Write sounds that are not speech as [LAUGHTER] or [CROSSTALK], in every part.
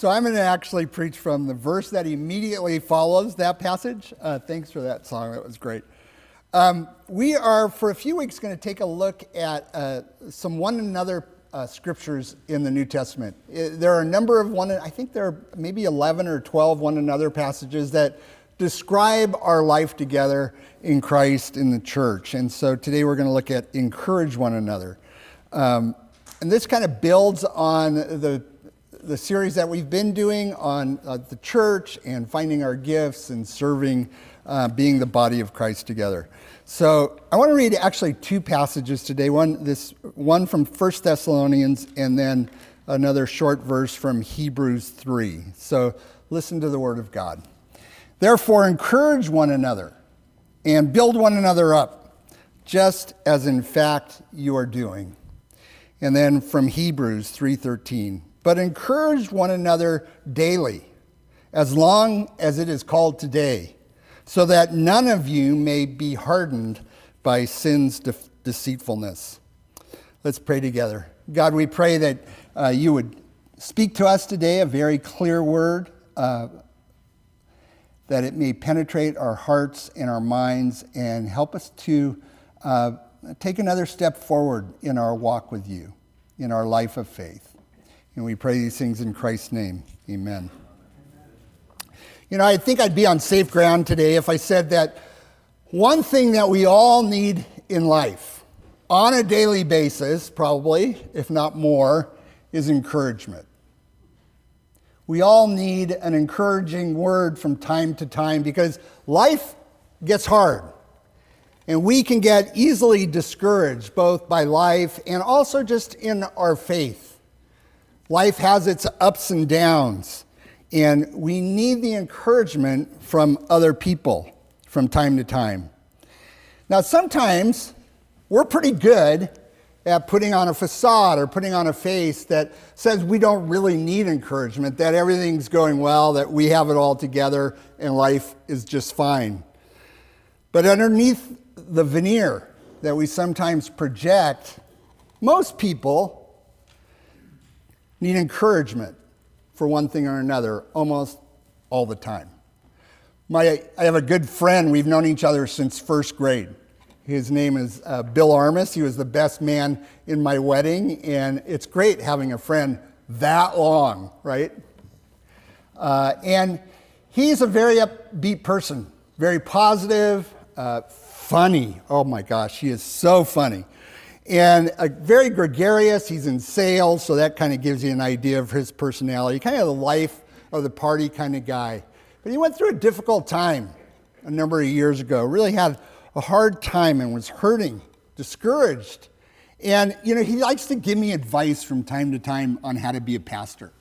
So I'm going to actually preach from the verse that immediately follows that passage. Uh, thanks for that song, that was great. Um, we are, for a few weeks, going to take a look at uh, some one another uh, scriptures in the New Testament. Uh, there are a number of one, I think there are maybe 11 or 12 one another passages that describe our life together in Christ in the church. And so today we're going to look at encourage one another. Um, and this kind of builds on the, the series that we've been doing on uh, the church and finding our gifts and serving, uh, being the body of Christ together. So I want to read actually two passages today. One, this, one from First Thessalonians and then another short verse from Hebrews 3. So listen to the word of God. Therefore, encourage one another and build one another up, just as in fact you are doing and then from Hebrews 3:13. But encourage one another daily, as long as it is called today, so that none of you may be hardened by sin's de- deceitfulness. Let's pray together. God, we pray that uh, you would speak to us today a very clear word, uh, that it may penetrate our hearts and our minds and help us to. Uh, take another step forward in our walk with you, in our life of faith. And we pray these things in Christ's name. Amen. You know, I think I'd be on safe ground today if I said that one thing that we all need in life, on a daily basis, probably, if not more, is encouragement. We all need an encouraging word from time to time because life gets hard. And we can get easily discouraged both by life and also just in our faith. Life has its ups and downs, and we need the encouragement from other people from time to time. Now, sometimes we're pretty good at putting on a facade or putting on a face that says we don't really need encouragement, that everything's going well, that we have it all together, and life is just fine. But underneath the veneer that we sometimes project, most people need encouragement for one thing or another almost all the time. My, I have a good friend, we've known each other since first grade. His name is uh, Bill Armis. He was the best man in my wedding, and it's great having a friend that long, right? Uh, and he's a very upbeat person, very positive, uh, funny. Oh my gosh, he is so funny. And uh, very gregarious. He's in sales, so that kind of gives you an idea of his personality. Kind of the life of the party kind of guy. But he went through a difficult time a number of years ago. Really had a hard time and was hurting, discouraged. And, you know, he likes to give me advice from time to time on how to be a pastor.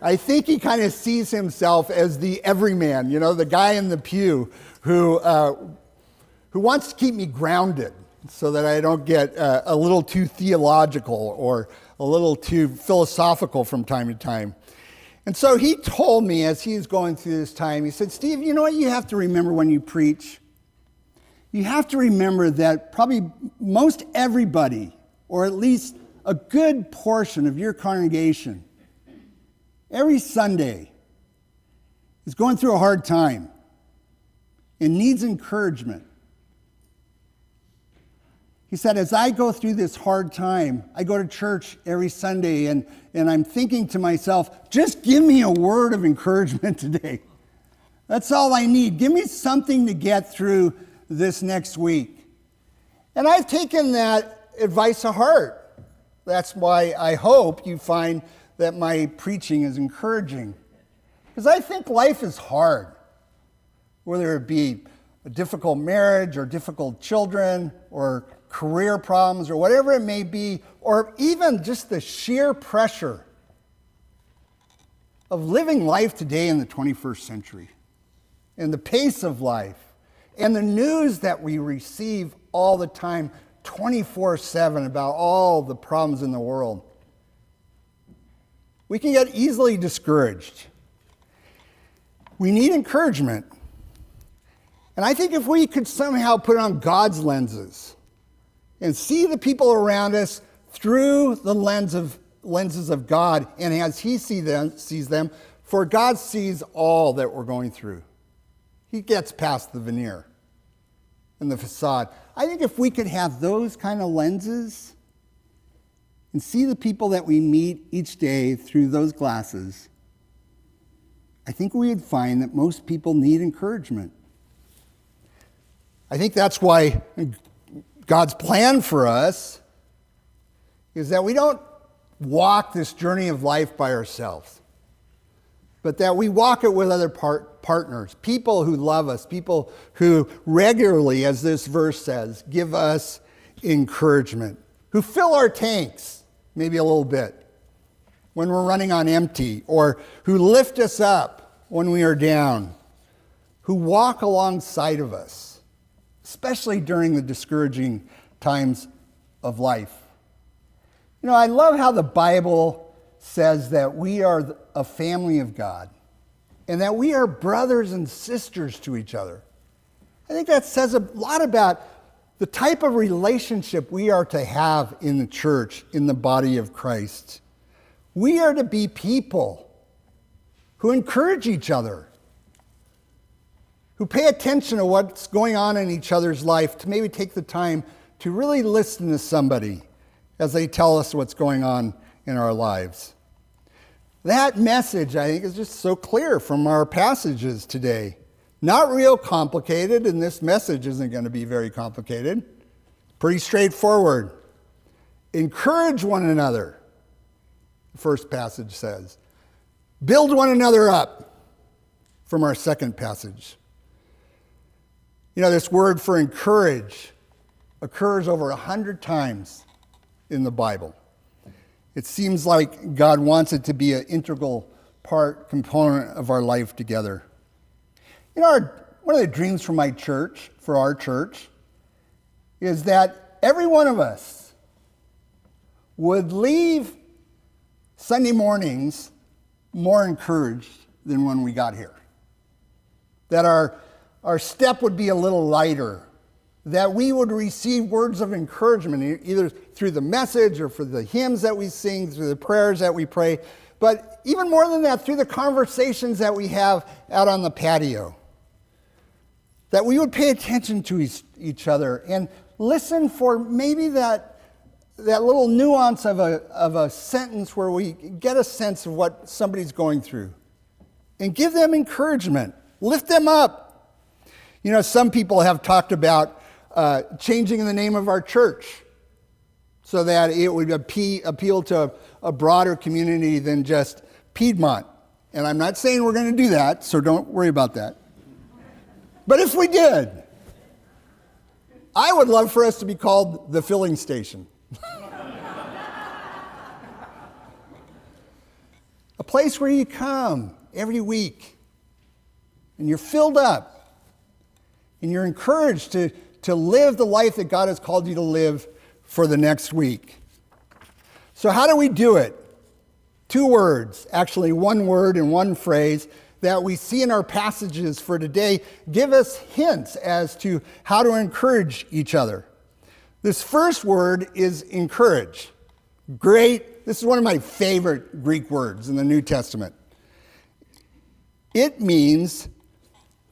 I think he kind of sees himself as the everyman, you know, the guy in the pew who uh, who wants to keep me grounded so that I don't get uh, a little too theological or a little too philosophical from time to time. And so he told me as he was going through this time, he said, Steve, you know what you have to remember when you preach? You have to remember that probably most everybody, or at least a good portion of your congregation, every Sunday is going through a hard time and needs encouragement. He said, As I go through this hard time, I go to church every Sunday and, and I'm thinking to myself, just give me a word of encouragement [LAUGHS] today. That's all I need. Give me something to get through this next week. And I've taken that advice to heart. That's why I hope you find that my preaching is encouraging. Because I think life is hard, whether it be a difficult marriage or difficult children or career problems or whatever it may be, or even just the sheer pressure of living life today in the 21st century and the pace of life and the news that we receive all the time 24 7 about all the problems in the world. We can get easily discouraged. We need encouragement. And I think if we could somehow put on God's lenses and see the people around us through the lens of lenses of God and as He see them, sees them, for God sees all that we're going through. He gets past the veneer and the facade. I think if we could have those kind of lenses and see the people that we meet each day through those glasses, I think we would find that most people need encouragement. I think that's why God's plan for us is that we don't walk this journey of life by ourselves, but that we walk it with other part, partners, people who love us, people who regularly, as this verse says, give us encouragement, who fill our tanks maybe a little bit when we're running on empty, or who lift us up when we are down, who walk alongside of us, especially during the discouraging times of life. You know, I love how the Bible says that we are a family of God and that we are brothers and sisters to each other. I think that says a lot about the type of relationship we are to have in the church, in the body of Christ. We are to be people who encourage each other, who pay attention to what's going on in each other's life, to maybe take the time to really listen to somebody as they tell us what's going on in our lives. That message, I think, is just so clear from our passages today. Not real complicated, and this message isn't going to be very complicated. Pretty straightforward. Encourage one another, the first passage says. Build one another up, from our second passage. You know, this word for encourage occurs over a hundred times in the Bible. It seems like God wants it to be an integral part, component of our life together. You know, our, one of the dreams for my church, for our church, is that every one of us would leave Sunday mornings more encouraged than when we got here. That our, our step would be a little lighter, that we would receive words of encouragement, either through the message or for the hymns that we sing, through the prayers that we pray, but even more than that, through the conversations that we have out on the patio. That we would pay attention to each other and listen for maybe that, that little nuance of a, of a sentence where we get a sense of what somebody's going through and give them encouragement, lift them up. You know, some people have talked about uh, changing the name of our church so that it would appeal to a broader community than just Piedmont. And I'm not saying we're going to do that, so don't worry about that. But if we did, I would love for us to be called the filling station. [LAUGHS] a place where you come every week and you're filled up and you're encouraged to to live the life that God has called you to live for the next week. So, how do we do it? Two words, actually, one word and one phrase that we see in our passages for today give us hints as to how to encourage each other. This first word is encourage. Great. This is one of my favorite Greek words in the New Testament. It means,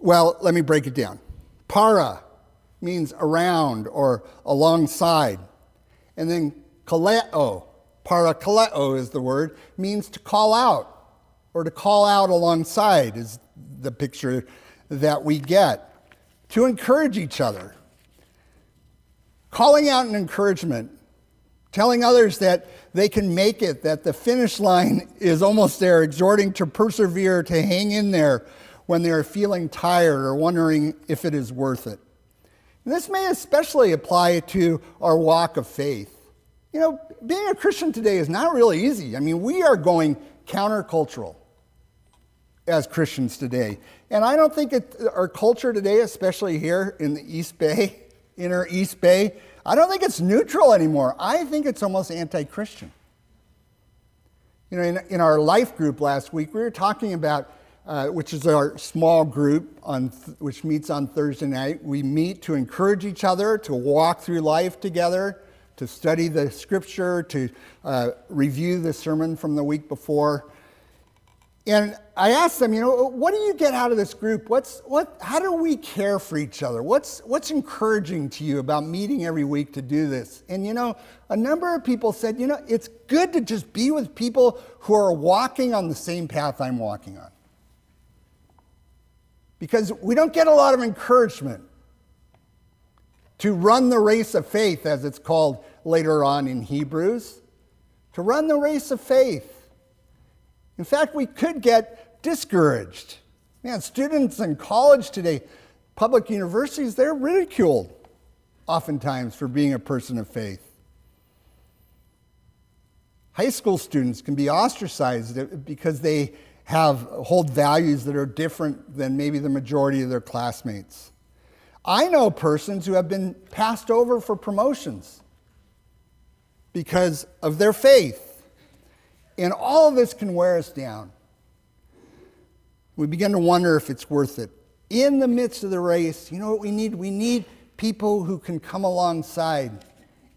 well, let me break it down. Para means around or alongside. And then kaleo, parakaleo is the word, means to call out or to call out alongside is the picture that we get. To encourage each other. Calling out an encouragement, telling others that they can make it, that the finish line [LAUGHS] is almost there, exhorting to persevere, to hang in there when they're feeling tired or wondering if it is worth it. This may especially apply to our walk of faith. You know, being a Christian today is not really easy. I mean, we are going countercultural as Christians today. And I don't think it, our culture today, especially here in the East Bay, [LAUGHS] inner East Bay, I don't think it's neutral anymore. I think it's almost anti Christian. You know, in, in our life group last week, we were talking about uh, which is our small group which meets on Thursday night. We meet to encourage each other, to walk through life together, to study the scripture, to uh, review the sermon from the week before. And I asked them, you know, what do you get out of this group? What's, what, how do we care for each other? What's, what's encouraging to you about meeting every week to do this? And, you know, a number of people said, you know, it's good to just be with people who are walking on the same path I'm walking on. Because we don't get a lot of encouragement to run the race of faith, as it's called later on in Hebrews, to run the race of faith. In fact, we could get discouraged. Man, students in college today, public universities, they're ridiculed oftentimes for being a person of faith. High school students can be ostracized because they have hold values that are different than maybe the majority of their classmates. I know persons who have been passed over for promotions because of their faith. And all of this can wear us down. We begin to wonder if it's worth it. In the midst of the race, you know what we need? We need people who can come alongside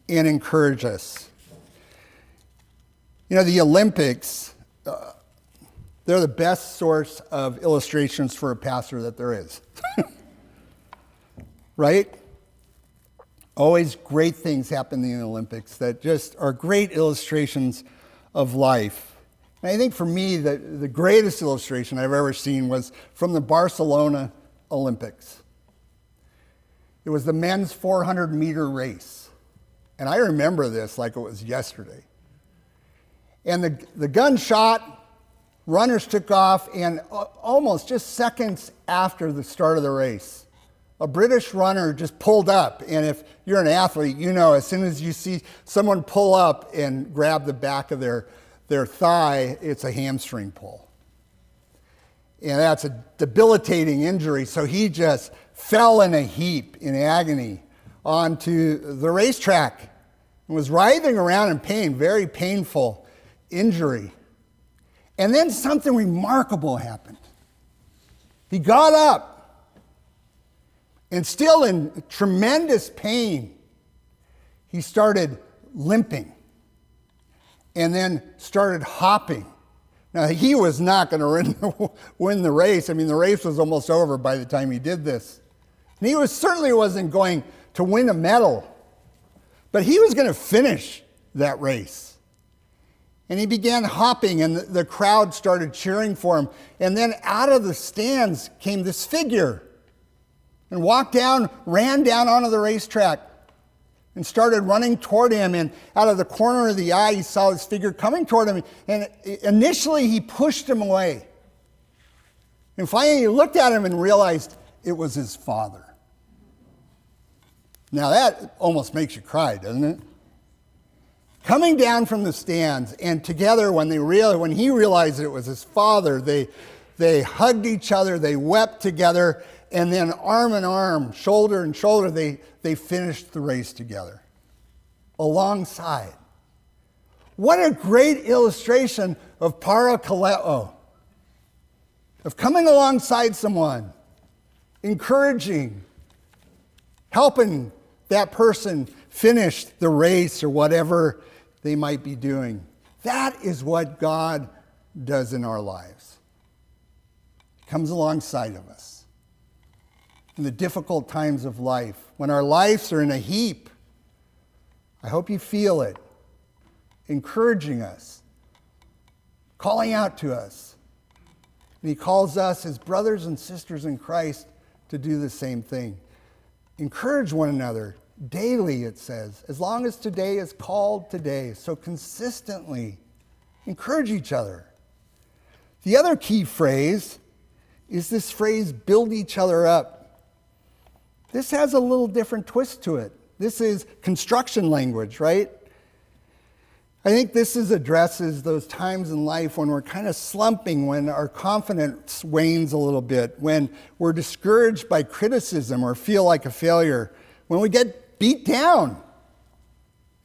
and encourage us. You know, the Olympics, uh, they're the best source of illustrations for a pastor that there is. [LAUGHS] right? Always great things happen in the Olympics that just are great illustrations of life. And I think for me, the, the greatest illustration I've ever seen was from the Barcelona Olympics. It was the men's 400 meter race. And I remember this like it was yesterday. And the, the gun shot, runners took off, and uh, almost just seconds after the start of the race, a British runner just pulled up. And if you're an athlete, you know as soon as you see someone pull up and grab the back of their, their thigh, it's a hamstring pull. And that's a debilitating injury. So he just fell in a heap in agony onto the racetrack and was writhing around in pain, very painful injury. And then something remarkable happened. He got up and still in tremendous pain, he started limping and then started hopping. Now, he was not going [LAUGHS] to win the race. I mean, the race was almost over by the time he did this. And he was, certainly wasn't going to win a medal, but he was going to finish that race. And he began hopping, and the, crowd started cheering for him. And then out of the stands came this figure and walked down, ran down onto the racetrack and started running toward him. And out of the corner of the eye, he saw this figure coming toward him. And initially, he pushed him away. And finally, he looked at him and realized it was his father. Now, that almost makes you cry, doesn't it? Coming down from the stands, and together, when, they real, when he realized it was his father, they, they hugged each other, they wept together, and then arm in arm, shoulder and shoulder, they, they finished the race together alongside. What a great illustration of parakaleo, of coming alongside someone, encouraging, helping that person finish the race or whatever they might be doing. That is what God does in our lives. He comes alongside of us in the difficult times of life, when our lives are in a heap. I hope you feel it, encouraging us, calling out to us. And he calls us, as brothers and sisters in Christ, to do the same thing. Encourage one another daily, it says, as long as today is called today. So consistently encourage each other. The other key phrase is this phrase build each other up. This has a little different twist to it. This is construction language, right? I think this is addresses those times in life when we're kind of slumping, when our confidence wanes a little bit, when we're discouraged by criticism or feel like a failure, when we get beat down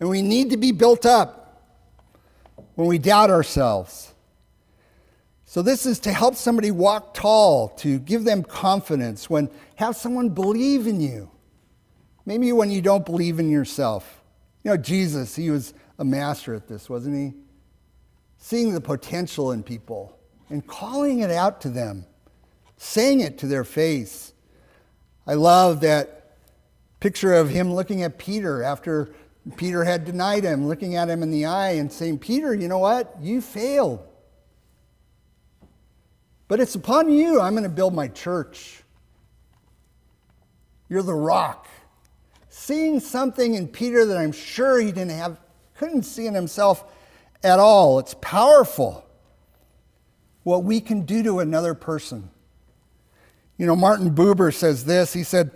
and we need to be built up, when we doubt ourselves. So, this is to help somebody walk tall, to give them confidence, when have someone believe in you. Maybe when you don't believe in yourself. You know, Jesus, he was a master at this, wasn't he? Seeing the potential in people and calling it out to them, saying it to their face. I love that picture of him looking at Peter after Peter had denied him, looking at him in the eye and saying, Peter, you know what? You failed. But it's upon you I'm going to build my church. You're the rock. Seeing something in Peter that I'm sure he didn't have, couldn't see in himself at all. It's powerful what we can do to another person. You know, Martin Buber says this. He said,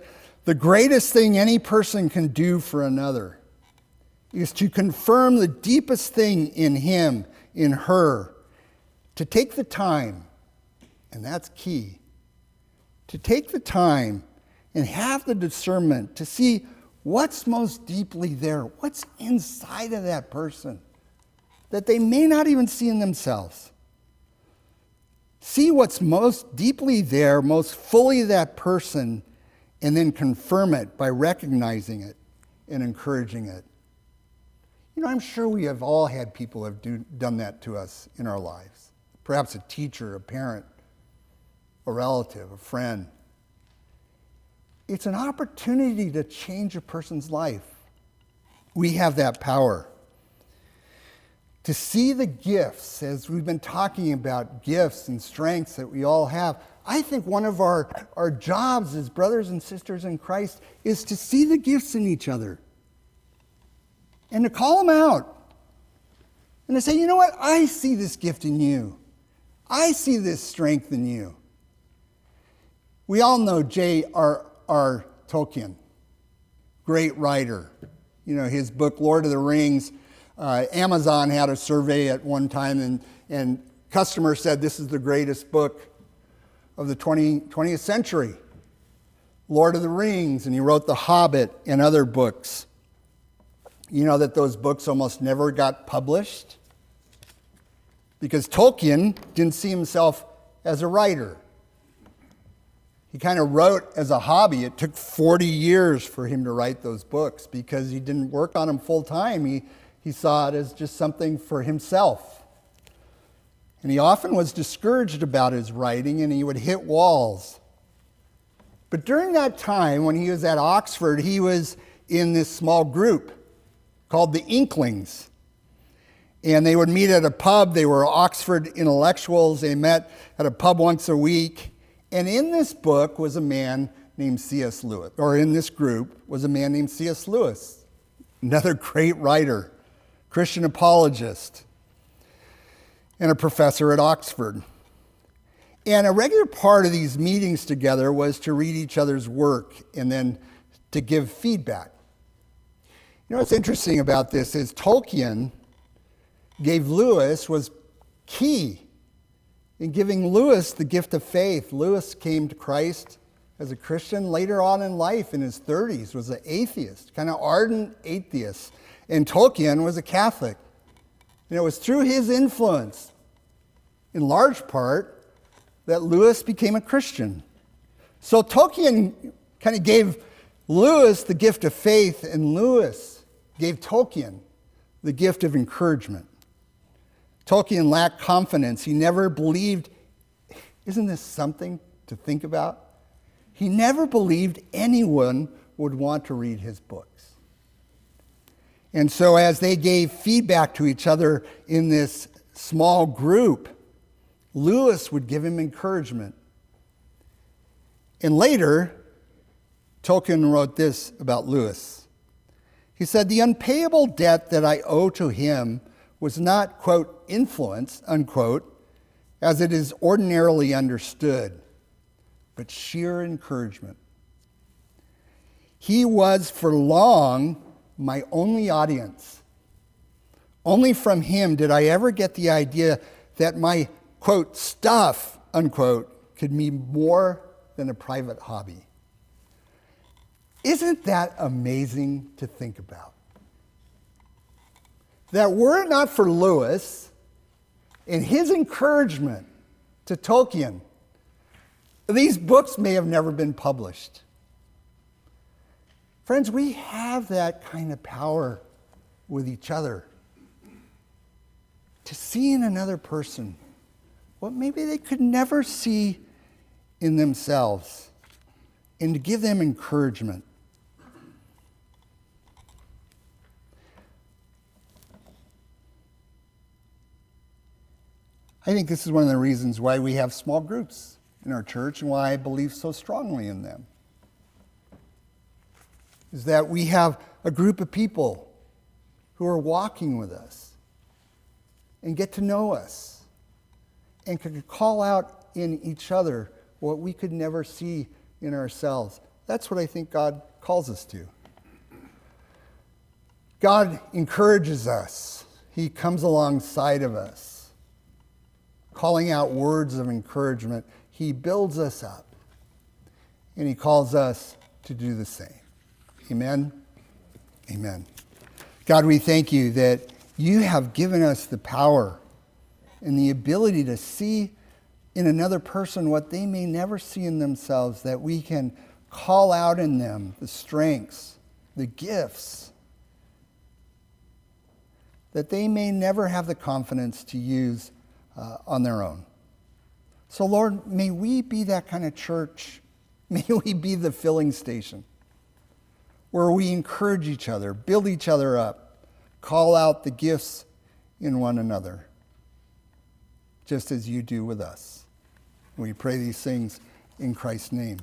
The greatest thing any person can do for another is to confirm the deepest thing in him, in her, to take the time and that's key, to take the time and have the discernment to see what's most deeply there, what's inside of that person that they may not even see in themselves. See what's most deeply there, most fully that person, and then confirm it by recognizing it and encouraging it. You know, I'm sure we have all had people have do, done that to us in our lives. Perhaps a teacher, a parent, a relative, a friend. It's an opportunity to change a person's life. We have that power. To see the gifts, as we've been talking about gifts and strengths that we all have, I think one of our, our jobs as brothers and sisters in Christ is to see the gifts in each other and to call them out and to say, you know what? I see this gift in you. I see this strength in you. We all know J.R.R. Tolkien, great writer. You know, his book, Lord of the Rings, uh, Amazon had a survey at one time, and, and customers said this is the greatest book of the 20, 20th century. Lord of the Rings, and he wrote The Hobbit and other books. You know that those books almost never got published? Because Tolkien didn't see himself as a writer. He kind of wrote as a hobby. It took 40 years for him to write those books because he didn't work on them full time. He, he saw it as just something for himself. And he often was discouraged about his writing and he would hit walls. But during that time, when he was at Oxford, he was in this small group called the Inklings. And they would meet at a pub. They were Oxford intellectuals. They met at a pub once a week. And in this book was a man named C.S. Lewis, or in this group was a man named C.S. Lewis, another [LAUGHS] great writer, Christian apologist, and a professor at Oxford. And a regular part of these meetings together was to read each other's work and then to give feedback. You know what's interesting about this is Tolkien gave Lewis was key in giving Lewis the gift of faith. Lewis came to Christ as a Christian later on in life, in his 30s, was an atheist, kind of ardent atheist. And Tolkien was a Catholic. And it was through his influence, in large part, that Lewis became a Christian. So Tolkien kind of gave Lewis the gift of faith, and Lewis gave Tolkien the gift of encouragement. Tolkien lacked confidence. He never believed, isn't this something to think about? He never believed anyone would want to read his books. And so, as they gave feedback to each other in this small group, Lewis would give him encouragement. And later, Tolkien wrote this about Lewis. He said, The unpayable debt that I owe to him was not, quote, influence, unquote, as it is ordinarily understood, but sheer encouragement. He was for long my only audience. Only from him did I ever get the idea that my, quote, stuff, unquote, could mean more than a private hobby. Isn't that amazing to think about? that were it not for Lewis and his encouragement to Tolkien, these books may have never been published. Friends, we have that kind of power with each other, to see in another person what maybe they could never see in themselves, and to give them encouragement. I think this is one of the reasons why we have small groups in our church and why I believe so strongly in them. Is that we have a group of people who are walking with us and get to know us and can call out in each other what we could never see in ourselves. That's what I think God calls us to. God encourages us, He comes alongside of us, calling out words of encouragement. He builds us up, and He calls us to do the same. Amen. Amen. God, we thank you that you have given us the power and the ability to see in another person what they may never see in themselves, that we can call out in them the strengths, the gifts, that they may never have the confidence to use uh, on their own. So, Lord, may we be that kind of church. [LAUGHS] May we be the filling station where we encourage each other, build each other up, call out the gifts in one another, just as you do with us. We pray these things in Christ's name.